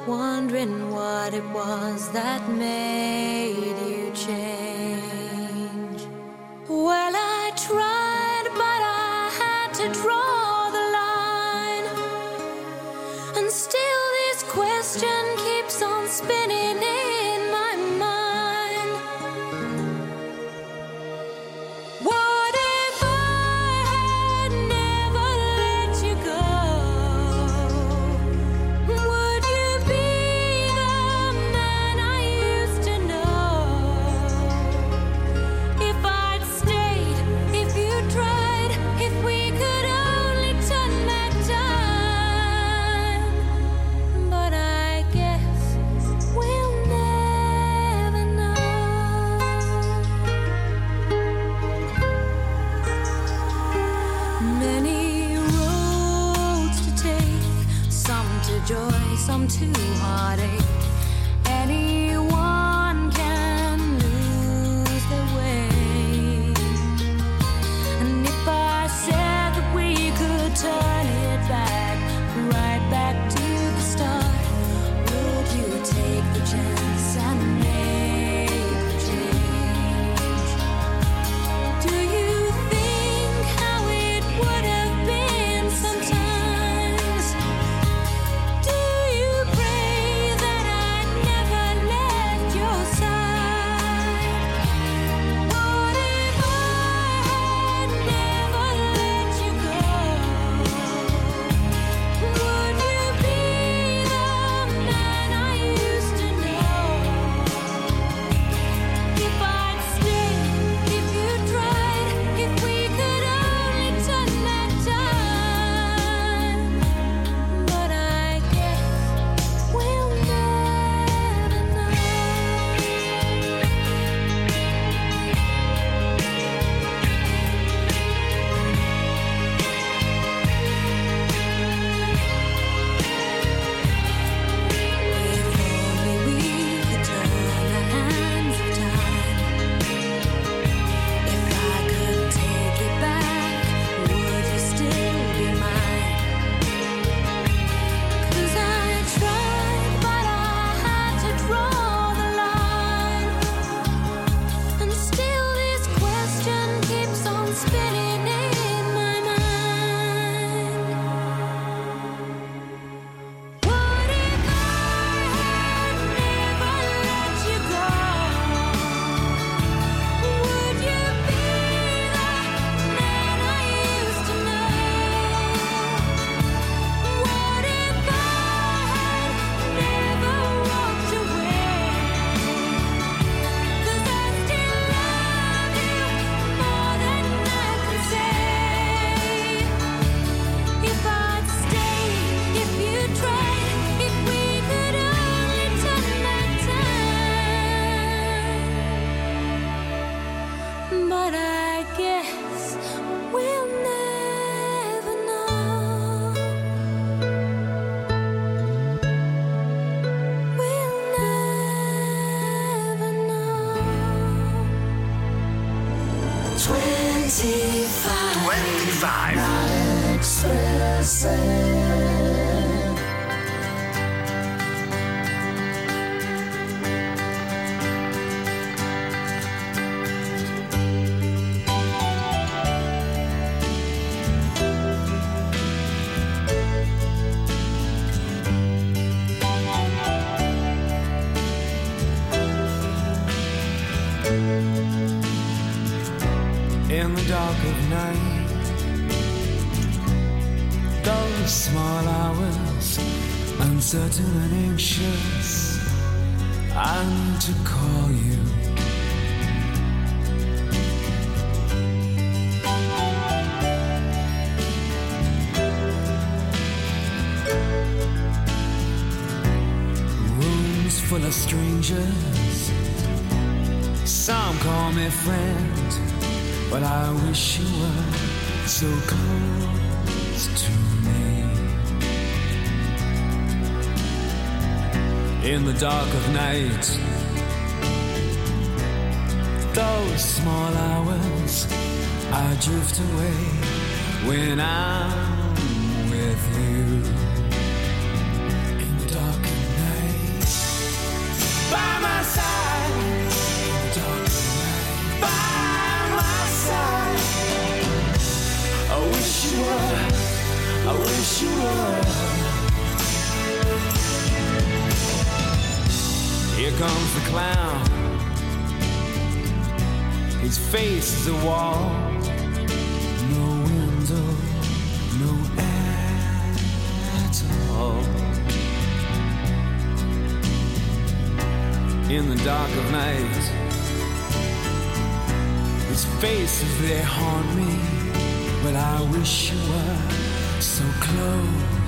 wondering what it was that made you change. Well, I tried, spinning in too. in the dark of night. Those small hours I drift away when I'm with you. In the dark of night, by my side. In the dark of night, by my side. I wish you were. I wish you were. Here comes the clown. His face is a wall. No window, no air at all. In the dark of night, his face is there, haunt me. But I wish you were so close.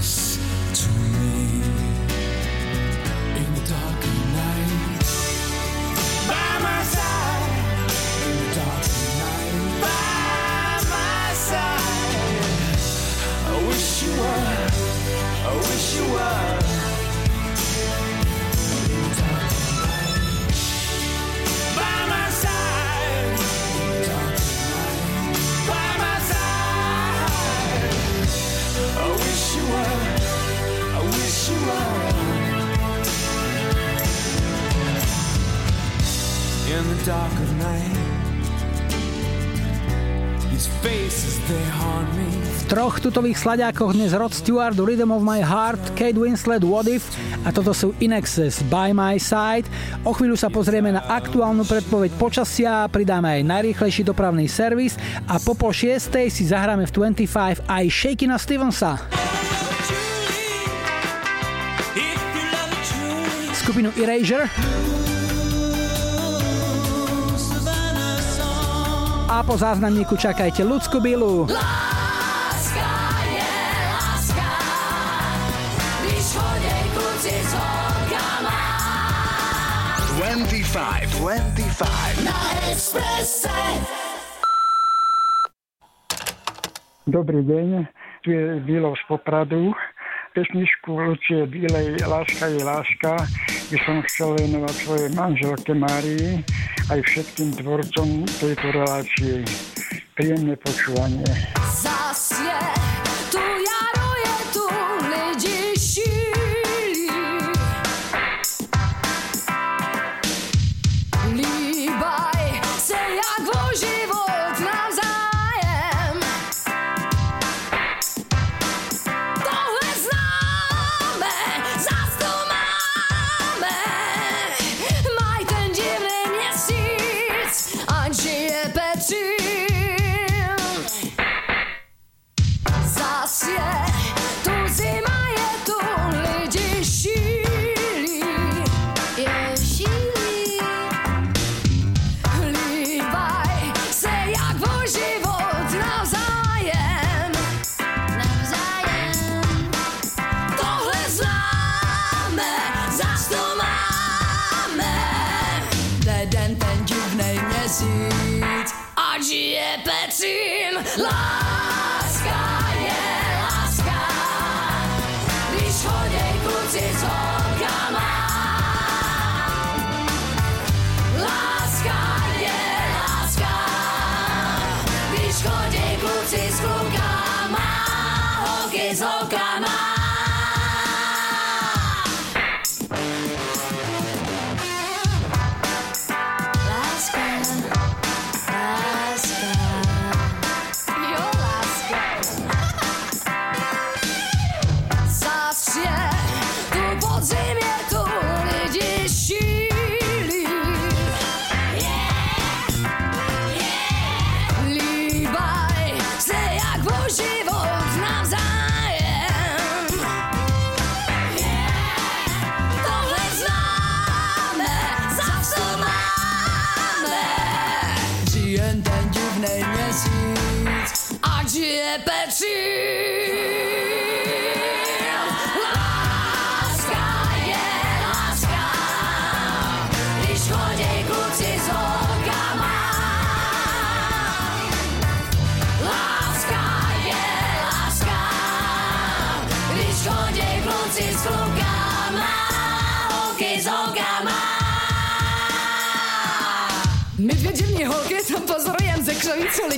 dark of V troch tutových slaďákoch dnes Rod Stewart, Rhythm of My Heart, Kate Winslet, What If a toto sú Inexes By My Side. O chvíľu sa pozrieme na aktuálnu predpoveď počasia, pridáme aj najrýchlejší dopravný servis a po pol šiestej si zahráme v 25 aj Shakina Stevensa. Skupinu Erasure A po záznamníku čakajte Ľudsku Bilu. Láska je láska, když chodej kluci s holkama. 25, 25. Na Expresse. Dobrý deň, tu je Bilo z Popradu. Pesničku Lucie Bílej Láska je láska by som chcel venovať svojej manželke Márii aj všetkým tvorcom tejto relácie. Príjemné počúvanie. Zas je tu jaro, Zas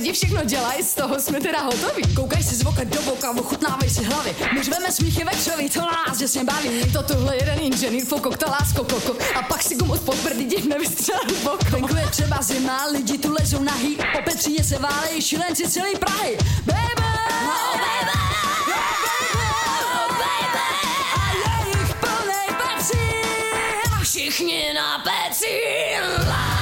lidi všechno dělají, z toho jsme teda hotoví. Koukaj si z voka do boka, ochutnávej si hlavy. My řveme smíchy ve křoví, to nás děsně baví. To tuhle jeden inženýr fokokta lásko koko. A pak si gumu pod prdy divne vystřelit bokom. Venku je třeba zima, lidi tu lezou nahý. Po Petříně se válejí šilenci celý Prahy. Baby! Oh, baby! Oh, baby! A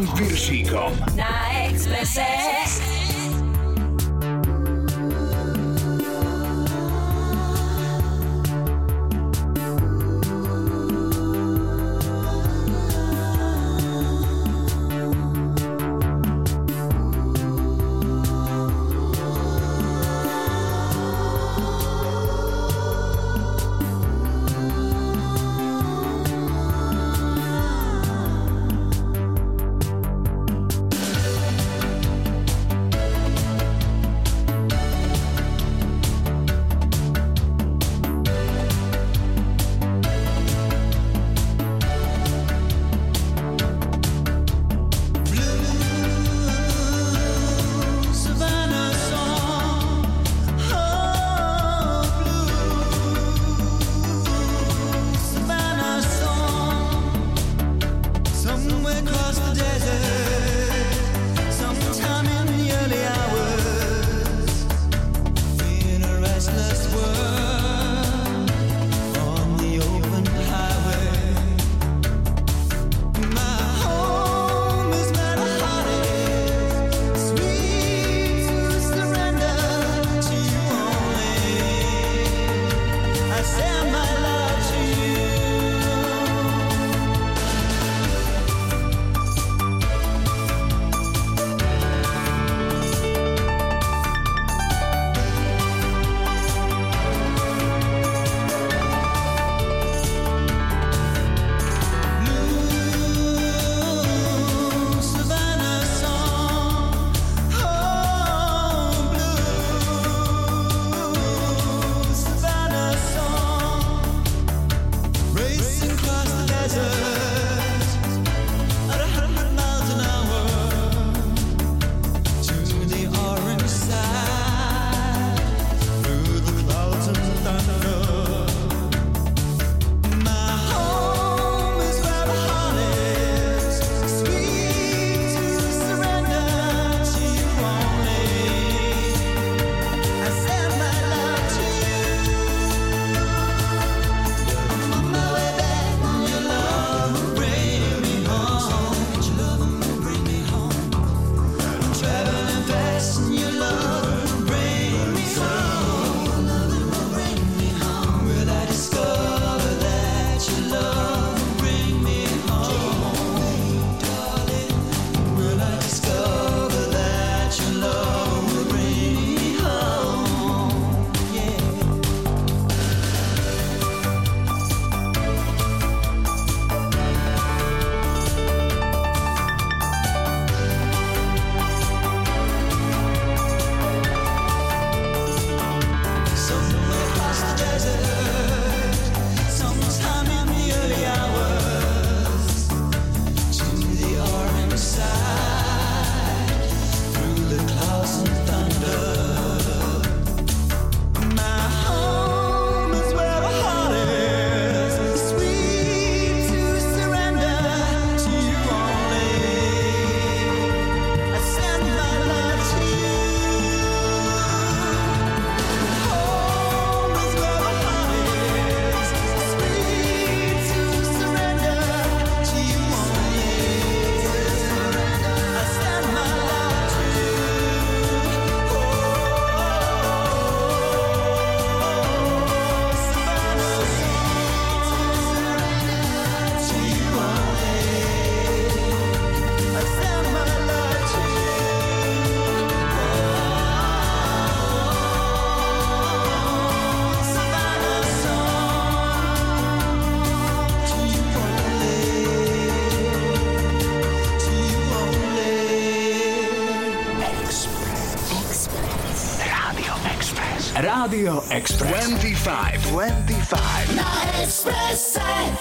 Julom Piršíkom. Na Exprese. Express. 25. 25. Na Expresse. Eh?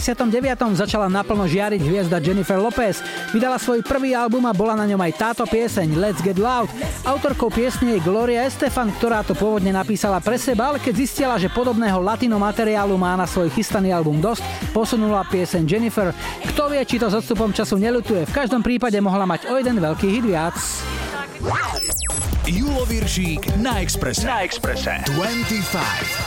99. začala naplno žiariť hviezda Jennifer Lopez. Vydala svoj prvý album a bola na ňom aj táto pieseň Let's Get Loud. Autorkou piesne je Gloria Estefan, ktorá to pôvodne napísala pre seba, ale keď zistila, že podobného latino materiálu má na svoj chystaný album dosť, posunula pieseň Jennifer. Kto vie, či to s odstupom času nelutuje. V každom prípade mohla mať o jeden veľký hit viac. Julo Viršík na Exprese. Na Exprese. 25.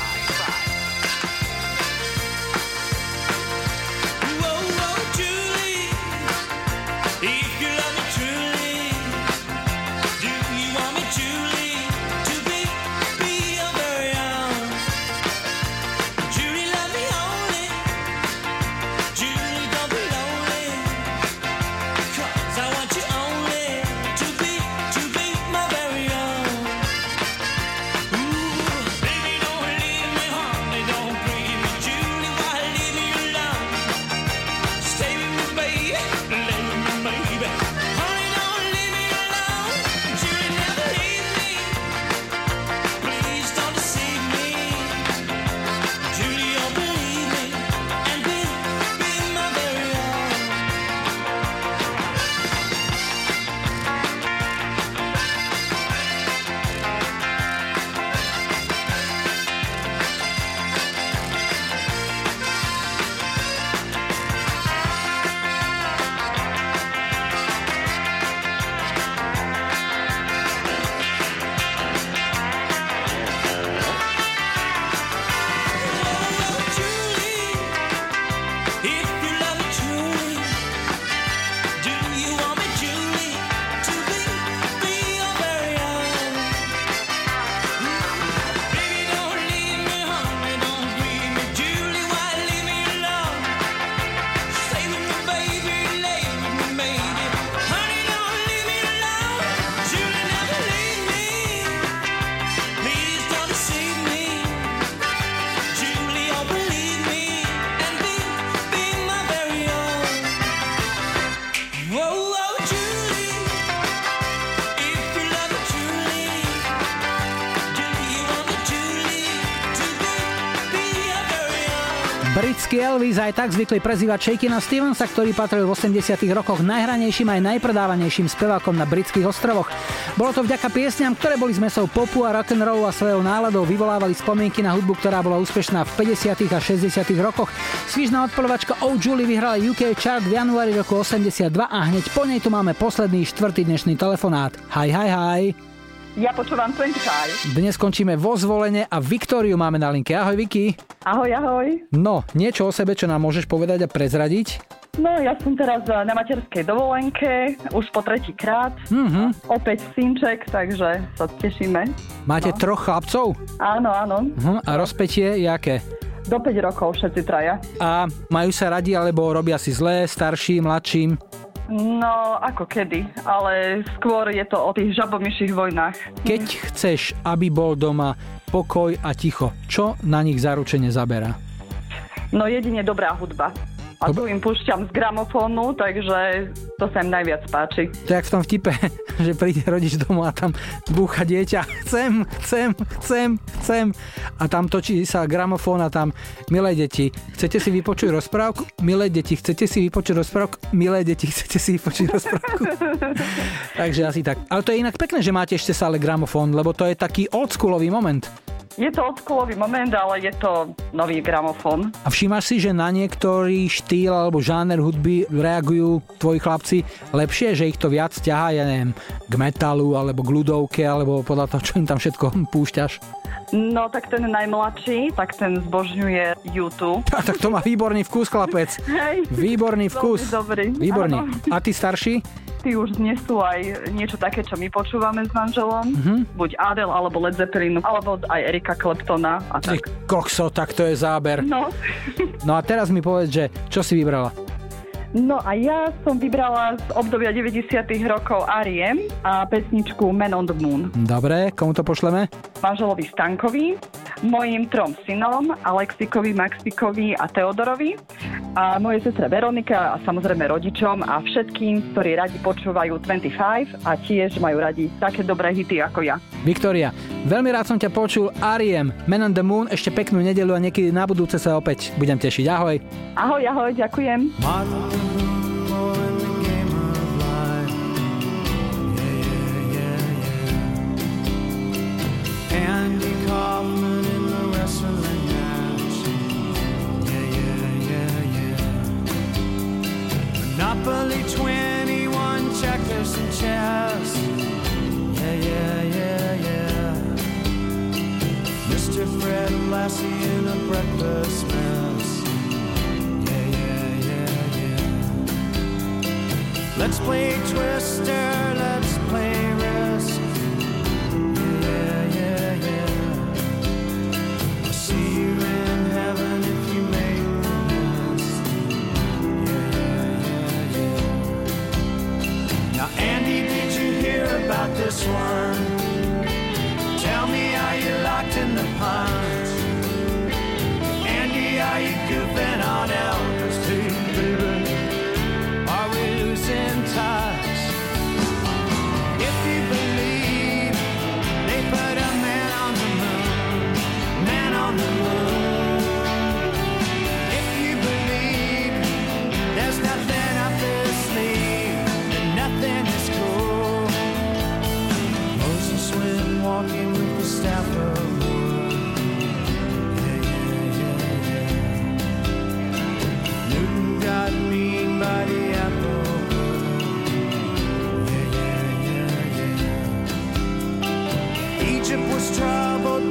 Elvis aj tak zvykli prezývať Shakina Stevensa, ktorý patril v 80 rokoch najhranejším aj najpredávanejším spevákom na britských ostrovoch. Bolo to vďaka piesňam, ktoré boli zmesou popu a rock'n'rollu a svojou náladou vyvolávali spomienky na hudbu, ktorá bola úspešná v 50. a 60. rokoch. Svižná odporovačka Oh Julie vyhrala UK chart v januári roku 82 a hneď po nej tu máme posledný štvrtý dnešný telefonát. Hi, hi, hi. Ja počúvam 25. Dnes končíme vo zvolenie a Viktóriu máme na linke. Ahoj Viki. Ahoj, ahoj. No, niečo o sebe, čo nám môžeš povedať a prezradiť? No, ja som teraz na materskej dovolenke, už po tretíkrát. Mhm. Opäť synček, takže sa tešíme. Máte No. troch chlapcov? Áno, áno. Mhm. A rozpetie je aké? Do 5 rokov všetci traja. A majú sa radi, alebo robia si zlé, starší, mladším? No, ako kedy, ale skôr je to o tých žabomyších vojnách. Keď chceš, aby bol doma pokoj a ticho, čo na nich zaručene zaberá? No jedine dobrá hudba. A tu im púšťam z gramofónu, takže to sa im najviac páči. To je jak v tom vtipe, že príde rodič domov a tam búcha dieťa. Chcem, chcem, chcem, chcem. A tam točí sa gramofón a tam, milé deti, chcete si vypočuť rozprávku? Milé deti, chcete si vypočuť rozprávku? Milé deti, chcete si vypočuť rozprávku? Takže asi tak. Ale to je inak pekné, že máte ešte stále gramofón, lebo to je taký oldschoolový moment. Je to odskúlový moment, ale je to nový gramofón. A všímaš si, že na niektorý štýl alebo žáner hudby reagujú tvoji chlapci lepšie, že ich to viac ťahá, ja neviem, k metalu alebo k ľudovke, alebo podľa toho, čo im tam všetko púšťaš? No tak ten najmladší, tak ten zbožňuje YouTube. A tak to má výborný vkus, chlapec. Hej. Výborný vkus. Dobrý. Výborný. Áno. A ty starší? Tí už dnes sú aj niečo také, čo my počúvame s manželom. Mhm. Buď Adele, alebo Led Zeppelin, alebo aj Erika Claptona. A Ty tak. kokso, tak to je záber. No. No a teraz mi povedz, že čo si vybrala? No a ja som vybrala z obdobia 90 rokov Ariem a pesničku Man on the Moon. Dobre, komu to pošleme? manželovi Stankovi, mojim trom synom, Alexikovi, Maxikovi a Teodorovi a mojej sestre Veronika a samozrejme rodičom a všetkým, ktorí radi počúvajú 25 a tiež majú radi také dobré hity ako ja. Viktória, veľmi rád som ťa počul. Ariem, Man on the Moon, ešte peknú nedelu a niekedy na budúce sa opäť budem tešiť. Ahoj. Ahoj, ahoj, ďakujem. Andy Monopoly 21, checkers and chess. Yeah, yeah, yeah, yeah. Mr. Fred Lassie in a breakfast mess. Yeah, yeah, yeah, yeah. Let's play Twister, let's play. About this one? Tell me, are you locked in the punch? Andy, are you goofing on Elvis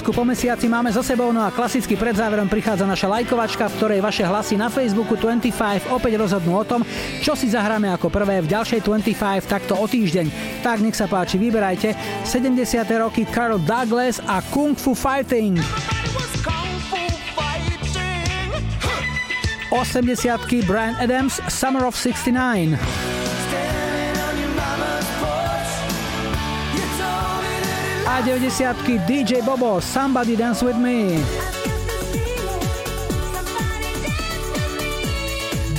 Po mesiaci máme za sebou, no a klasicky pred záverom prichádza naša lajkovačka, v ktorej vaše hlasy na Facebooku 25 opäť rozhodnú o tom, čo si zahráme ako prvé v ďalšej 25 takto o týždeň. Tak nech sa páči, vyberajte 70. roky Carl Douglas a Kung Fu Fighting. 80 Brian Adams Summer of 69. A 90 DJ Bobo Somebody Dance With Me.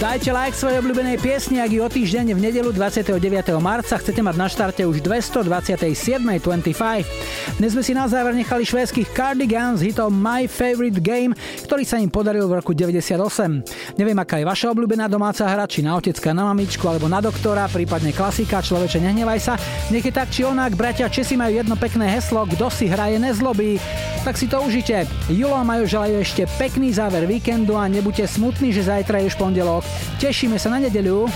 Dajte like svojej obľúbenej piesni, ak ju o týždeň v nedelu 29. marca chcete mať na štarte už 227. 25. Dnes sme si na záver nechali švédskych Cardigans hitom My Favorite Game, ktorý sa im podaril v roku 98. Neviem, aká je vaša obľúbená domáca hra, či na otecka, na mamičku alebo na doktora, prípadne klasika, človeče nehnevaj sa. Nech je tak či onak, bratia Česi majú jedno pekné heslo, kto si hraje nezlobí. Tak si to užite. Julo a Majo želajú ešte pekný záver víkendu a nebuďte smutní, že zajtra je už pondelok. Tešíme sa na nedeľu.